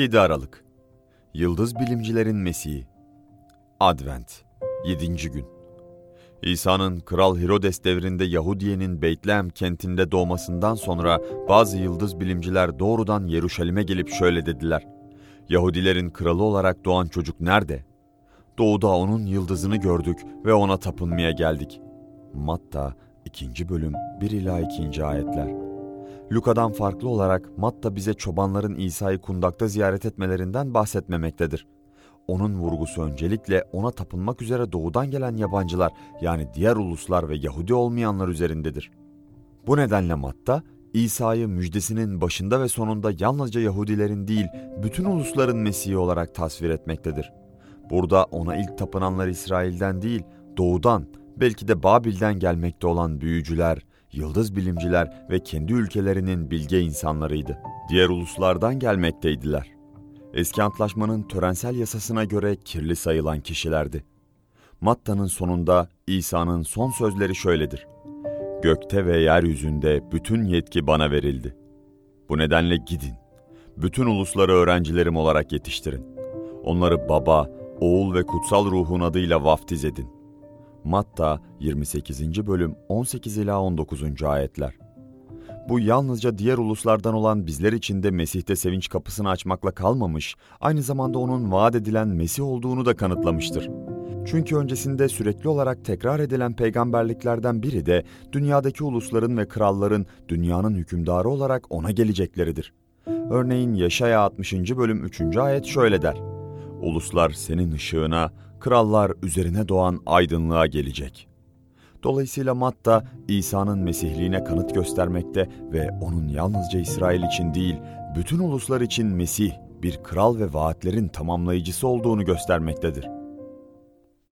7 Aralık Yıldız Bilimcilerin Mesih'i Advent 7. gün İsa'nın Kral Herodes devrinde Yahudiye'nin Beytlehem kentinde doğmasından sonra bazı yıldız bilimciler doğrudan Yeruşalim'e gelip şöyle dediler. Yahudilerin kralı olarak doğan çocuk nerede? Doğuda onun yıldızını gördük ve ona tapınmaya geldik. Matta 2. bölüm 1 ila 2. ayetler. Luka'dan farklı olarak Matta bize çobanların İsa'yı kundakta ziyaret etmelerinden bahsetmemektedir. Onun vurgusu öncelikle ona tapınmak üzere doğudan gelen yabancılar yani diğer uluslar ve Yahudi olmayanlar üzerindedir. Bu nedenle Matta, İsa'yı müjdesinin başında ve sonunda yalnızca Yahudilerin değil, bütün ulusların Mesih'i olarak tasvir etmektedir. Burada ona ilk tapınanlar İsrail'den değil, doğudan, belki de Babil'den gelmekte olan büyücüler, yıldız bilimciler ve kendi ülkelerinin bilge insanlarıydı. Diğer uluslardan gelmekteydiler. Eski antlaşmanın törensel yasasına göre kirli sayılan kişilerdi. Matta'nın sonunda İsa'nın son sözleri şöyledir. Gökte ve yeryüzünde bütün yetki bana verildi. Bu nedenle gidin. Bütün ulusları öğrencilerim olarak yetiştirin. Onları baba, oğul ve kutsal ruhun adıyla vaftiz edin Matta 28. bölüm 18 ila 19. ayetler. Bu yalnızca diğer uluslardan olan bizler için de Mesih'te sevinç kapısını açmakla kalmamış, aynı zamanda onun vaat edilen Mesih olduğunu da kanıtlamıştır. Çünkü öncesinde sürekli olarak tekrar edilen peygamberliklerden biri de dünyadaki ulusların ve kralların dünyanın hükümdarı olarak ona gelecekleridir. Örneğin Yaşaya 60. bölüm 3. ayet şöyle der. Uluslar senin ışığına, krallar üzerine doğan aydınlığa gelecek. Dolayısıyla Matta İsa'nın mesihliğine kanıt göstermekte ve onun yalnızca İsrail için değil, bütün uluslar için Mesih, bir kral ve vaatlerin tamamlayıcısı olduğunu göstermektedir.